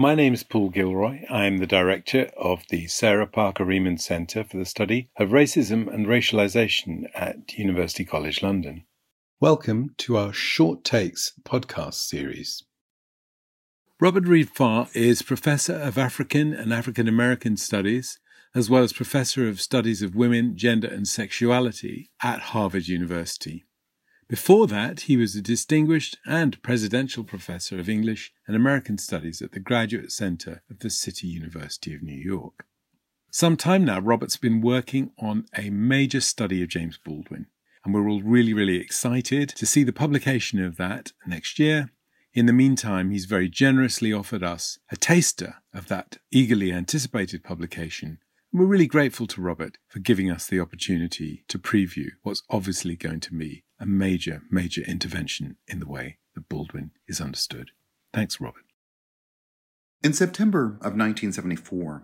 My name is Paul Gilroy. I am the director of the Sarah Parker Remond Centre for the Study of Racism and Racialisation at University College London. Welcome to our Short Takes podcast series. Robert Reid-Pharr is Professor of African and African American Studies, as well as Professor of Studies of Women, Gender and Sexuality at Harvard University. Before that, he was a distinguished and presidential professor of English and American Studies at the Graduate Center of the City University of New York. Some time now, Robert's been working on a major study of James Baldwin, and we're all really, really excited to see the publication of that next year. In the meantime, he's very generously offered us a taster of that eagerly anticipated publication and we're really grateful to Robert for giving us the opportunity to preview what's obviously going to be a major, major intervention in the way that Baldwin is understood. Thanks, Robert. In September of 1974,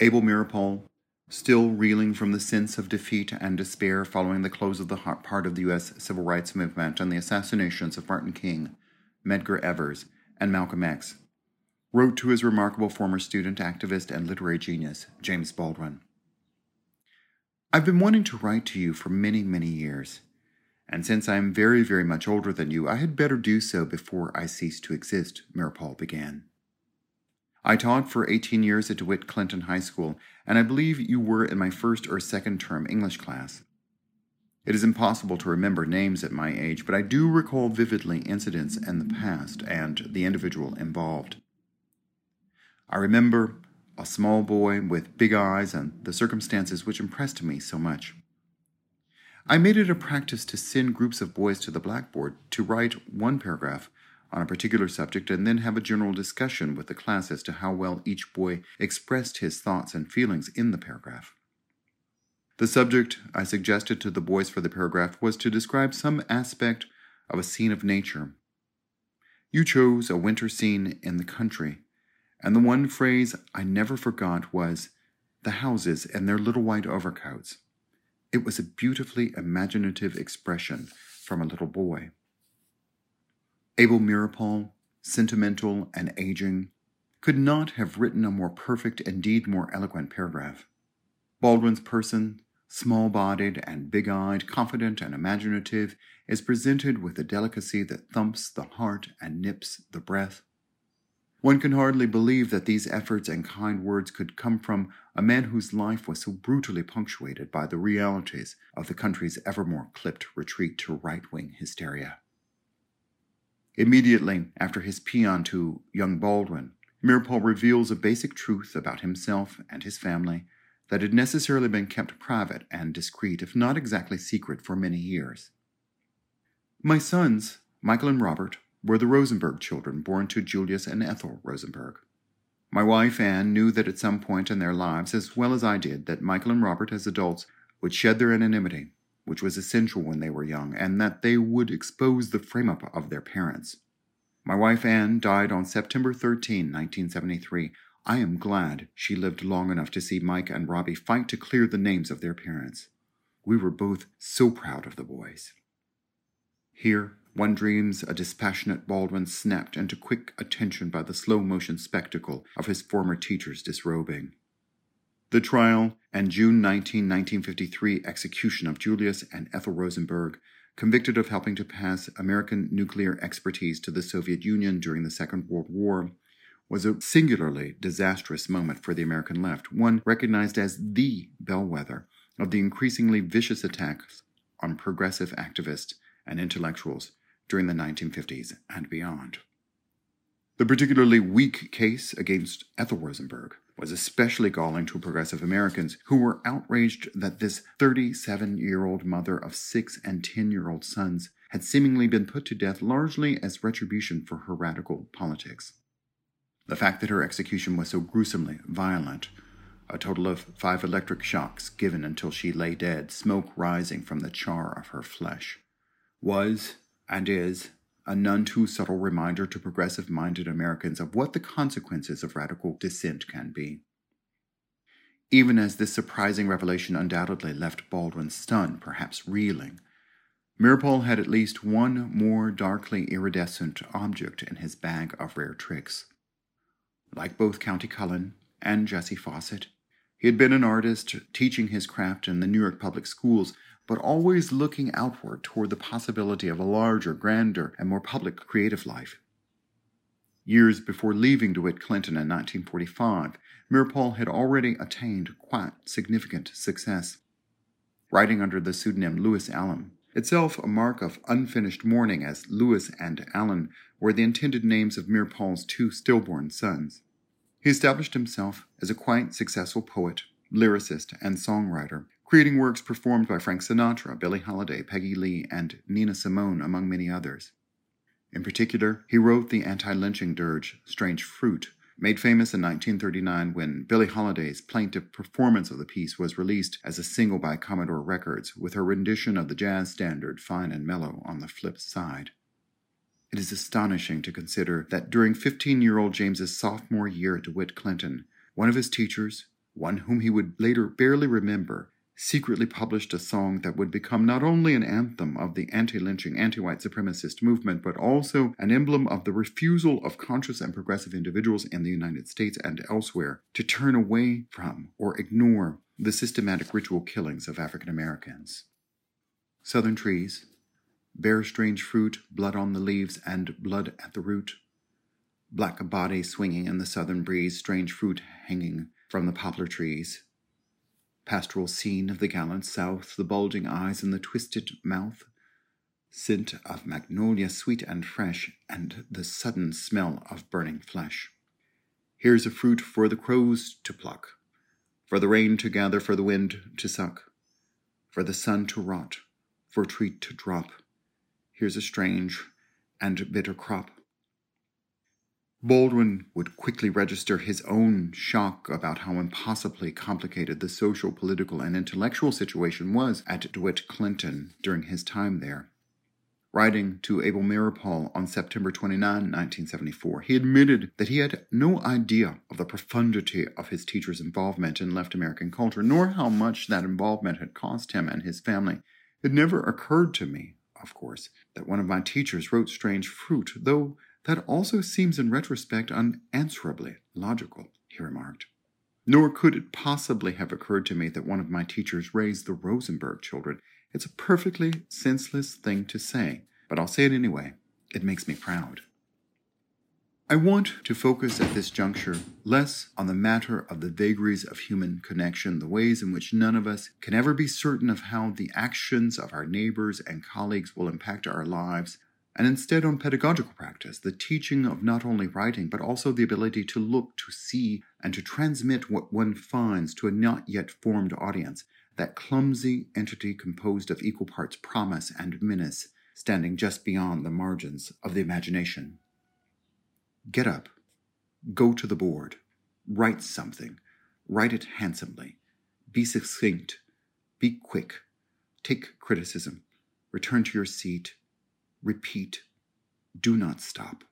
Abel Meeropol, still reeling from the sense of defeat and despair following the close of the hot part of the U.S. civil rights movement and the assassinations of Martin King, Medgar Evers, and Malcolm X, wrote to his remarkable former student, activist, and literary genius, James Baldwin. I've been wanting to write to you for many, many years, and since I am very, very much older than you, I had better do so before I cease to exist, Meeropol began. I taught for 18 years at DeWitt Clinton High School, and I believe you were in my first or second term English class. It is impossible to remember names at my age, but I do recall vividly incidents in the past and the individual involved. I remember a small boy with big eyes and the circumstances which impressed me so much. I made it a practice to send groups of boys to the blackboard to write one paragraph on a particular subject and then have a general discussion with the class as to how well each boy expressed his thoughts and feelings in the paragraph. The subject I suggested to the boys for the paragraph was to describe some aspect of a scene of nature. You chose a winter scene in the country and the one phrase I never forgot was, the houses and their little white overcoats. It was a beautifully imaginative expression from a little boy. Abel Meeropol, sentimental and aging, could not have written a more perfect, indeed more eloquent paragraph. Baldwin's person, small bodied and big eyed, confident and imaginative, is presented with a delicacy that thumps the heart and nips the breath. One can hardly believe that these efforts and kind words could come from a man whose life was so brutally punctuated by the realities of the country's ever more clipped retreat to right wing hysteria. Immediately after his paean to young Baldwin, Meeropol reveals a basic truth about himself and his family that had necessarily been kept private and discreet, if not exactly secret, for many years. My sons, Michael and Robert, were the Rosenberg children born to Julius and Ethel Rosenberg. My wife Anne knew that at some point in their lives, as well as I did, that Michael and Robert as adults would shed their anonymity, which was essential when they were young, and that they would expose the frame up of their parents. My wife Anne died on September 13, 1973. I am glad she lived long enough to see Mike and Robbie fight to clear the names of their parents. We were both so proud of the boys. Here, one dreams a dispassionate Baldwin snapped into quick attention by the slow motion spectacle of his former teacher's disrobing. The trial and June 19, 1953 execution of Julius and Ethel Rosenberg, convicted of helping to pass American nuclear expertise to the Soviet Union during the Second World War, was a singularly disastrous moment for the American left, one recognized as the bellwether of the increasingly vicious attacks on progressive activists and intellectuals during the 1950s and beyond. The particularly weak case against Ethel Rosenberg was especially galling to progressive Americans who were outraged that this 37 year old mother of six and 10 year old sons had seemingly been put to death largely as retribution for her radical politics. The fact that her execution was so gruesomely violent, a total of five electric shocks given until she lay dead, smoke rising from the char of her flesh, was, and is a none too subtle reminder to progressive minded Americans of what the consequences of radical dissent can be. Even as this surprising revelation undoubtedly left Baldwin stunned, perhaps reeling, Meeropol had at least one more darkly iridescent object in his bag of rare tricks. like both Countee Cullen and Jessie Fauset. He had been an artist, teaching his craft in the New York public schools, but always looking outward toward the possibility of a larger, grander, and more public creative life. Years before leaving DeWitt Clinton in 1945, Meeropol had already attained quite significant success. Writing under the pseudonym Lewis Allan, itself a mark of unfinished mourning, as Lewis and Allan were the intended names of Meeropol's two stillborn sons. He established himself as a quite successful poet, lyricist, and songwriter, creating works performed by Frank Sinatra, Billie Holiday, Peggy Lee, and Nina Simone, among many others. In particular, he wrote the anti lynching dirge, Strange Fruit, made famous in 1939 when Billie Holiday's plaintive performance of the piece was released as a single by Commodore Records, with her rendition of the jazz standard Fine and Mellow on the flip side. It is astonishing to consider that during 15 year old James's sophomore year at DeWitt Clinton, one of his teachers, one whom he would later barely remember, secretly published a song that would become not only an anthem of the anti lynching, anti white supremacist movement, but also an emblem of the refusal of conscious and progressive individuals in the United States and elsewhere to turn away from or ignore the systematic ritual killings of African Americans. Southern trees bear strange fruit, blood on the leaves, and blood at the root. Black body swinging in the southern breeze, strange fruit hanging from the poplar trees pastoral scene of the gallant south, the bulging eyes and the twisted mouth, scent of magnolia sweet and fresh, and the sudden smell of burning flesh. Here's a fruit for the crows to pluck, for the rain to gather, for the wind to suck, for the sun to rot, for a tree to drop. Here's a strange and bitter crop. Baldwin would quickly register his own shock about how impossibly complicated the social, political, and intellectual situation was at DeWitt Clinton during his time there. Writing to Abel Meeropol on September 29, 1974, he admitted that he had no idea of the profundity of his teacher's involvement in left American culture, nor how much that involvement had cost him and his family. It never occurred to me, of course, that one of my teachers wrote Strange Fruit, though that also seems in retrospect unanswerably logical, he remarked. Nor could it possibly have occurred to me that one of my teachers raised the Rosenberg children. It's a perfectly senseless thing to say, but I'll say it anyway. It makes me proud. I want to focus at this juncture less on the matter of the vagaries of human connection, the ways in which none of us can ever be certain of how the actions of our neighbors and colleagues will impact our lives, and instead on pedagogical practice, the teaching of not only writing, but also the ability to look, to see, and to transmit what one finds to a not yet formed audience, that clumsy entity composed of equal parts promise and menace, standing just beyond the margins of the imagination. Get up, go to the board, write something, write it handsomely, be succinct, be quick, take criticism, return to your seat, repeat, do not stop.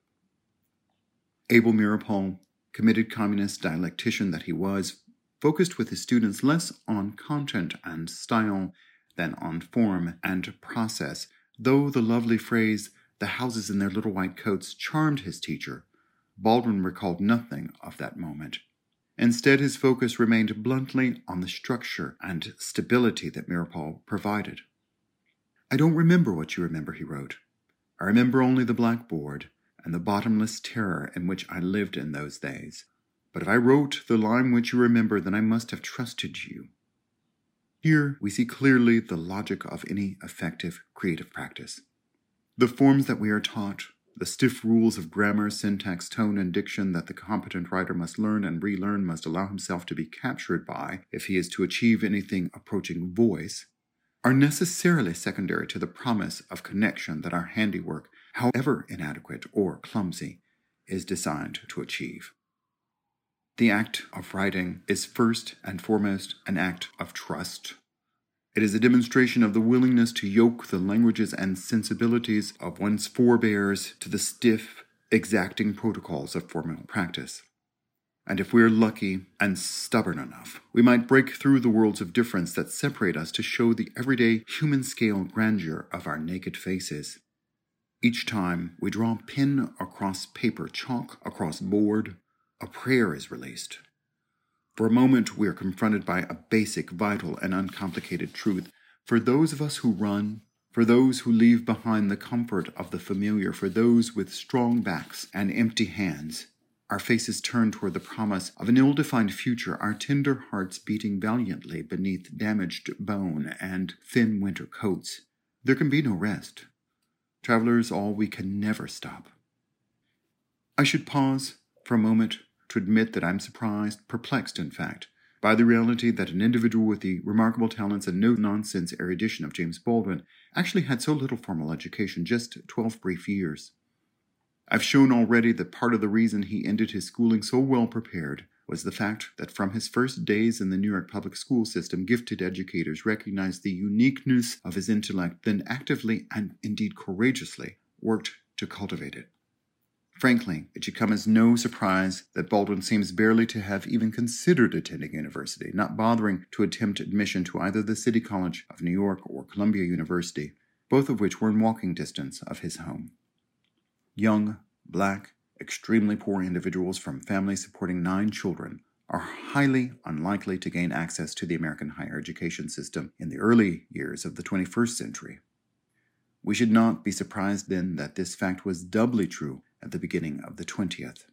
Abel Meeropol, committed communist dialectician that he was, focused with his students less on content and style than on form and process, though the lovely phrase, the houses in their little white coats, charmed his teacher. Baldwin recalled nothing of that moment. Instead, his focus remained bluntly on the structure and stability that Meeropol provided. I don't remember what you remember, he wrote. I remember only the blackboard and the bottomless terror in which I lived in those days. But if I wrote the line which you remember, then I must have trusted you. Here we see clearly the logic of any effective creative practice. The forms that we are taught, the stiff rules of grammar, syntax, tone, and diction that the competent writer must learn and relearn must allow himself to be captured by if he is to achieve anything approaching voice, are necessarily secondary to the promise of connection that our handiwork, however inadequate or clumsy, is designed to achieve. The act of writing is first and foremost an act of trust. It is a demonstration of the willingness to yoke the languages and sensibilities of one's forebears to the stiff, exacting protocols of formal practice. And if we're lucky and stubborn enough, we might break through the worlds of difference that separate us to show the everyday human scale grandeur of our naked faces. Each time we draw pen across paper, chalk across board, a prayer is released. For a moment, we are confronted by a basic, vital, and uncomplicated truth. For those of us who run, for those who leave behind the comfort of the familiar, for those with strong backs and empty hands, our faces turned toward the promise of an ill defined future, our tender hearts beating valiantly beneath damaged bone and thin winter coats. There can be no rest. Travelers, all we can never stop. I should pause for a moment to admit that I'm surprised, perplexed, in fact, by the reality that an individual with the remarkable talents and no nonsense erudition of James Baldwin actually had so little formal education, just 12 brief years. I've shown already that part of the reason he ended his schooling so well prepared was the fact that from his first days in the New York public school system, gifted educators recognized the uniqueness of his intellect, then actively and indeed courageously worked to cultivate it. Frankly, it should come as no surprise that Baldwin seems barely to have even considered attending university, not bothering to attempt admission to either the City College of New York or Columbia University, both of which were in walking distance of his home. Young, black, extremely poor individuals from families supporting nine children are highly unlikely to gain access to the American higher education system in the early years of the 21st century. We should not be surprised then that this fact was doubly true at the beginning of the 20th.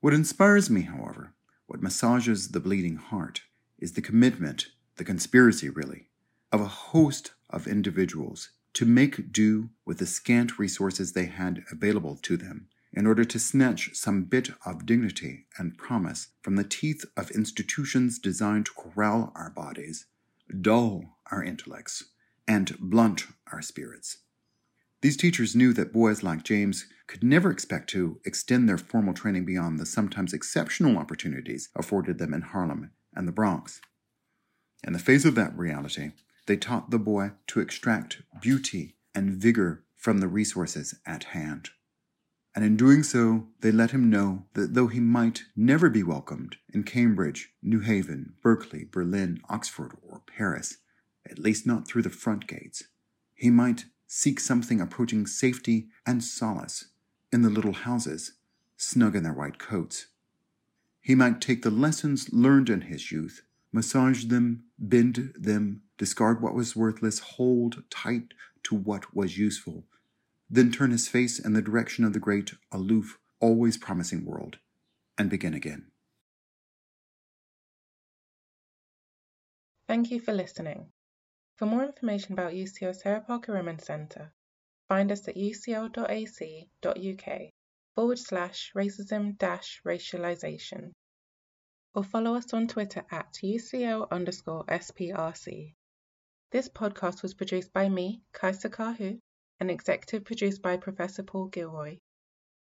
What inspires me, however, what massages the bleeding heart, is the commitment, the conspiracy really, of a host of individuals to make do with the scant resources they had available to them in order to snatch some bit of dignity and promise from the teeth of institutions designed to corral our bodies, dull our intellects, and blunt our spirits. These teachers knew that boys like James could never expect to extend their formal training beyond the sometimes exceptional opportunities afforded them in Harlem and the Bronx. In the face of that reality, they taught the boy to extract beauty and vigor from the resources at hand. And in doing so, they let him know that though he might never be welcomed in Cambridge, New Haven, Berkeley, Berlin, Oxford, or Paris, at least not through the front gates, he might seek something approaching safety and solace in the little houses, snug in their white coats. He might take the lessons learned in his youth, massage them, bend them, discard what was worthless, hold tight to what was useful, then turn his face in the direction of the great, aloof, always promising world, and begin again. Thank you for listening. For more information about UCL Sarah Parker Remond Centre, find us at ucl.ac.uk forward slash racism dash racialization or follow us on Twitter at UCL underscore SPRC. This podcast was produced by me, Kaisa Kahu, and executive produced by Professor Paul Gilroy.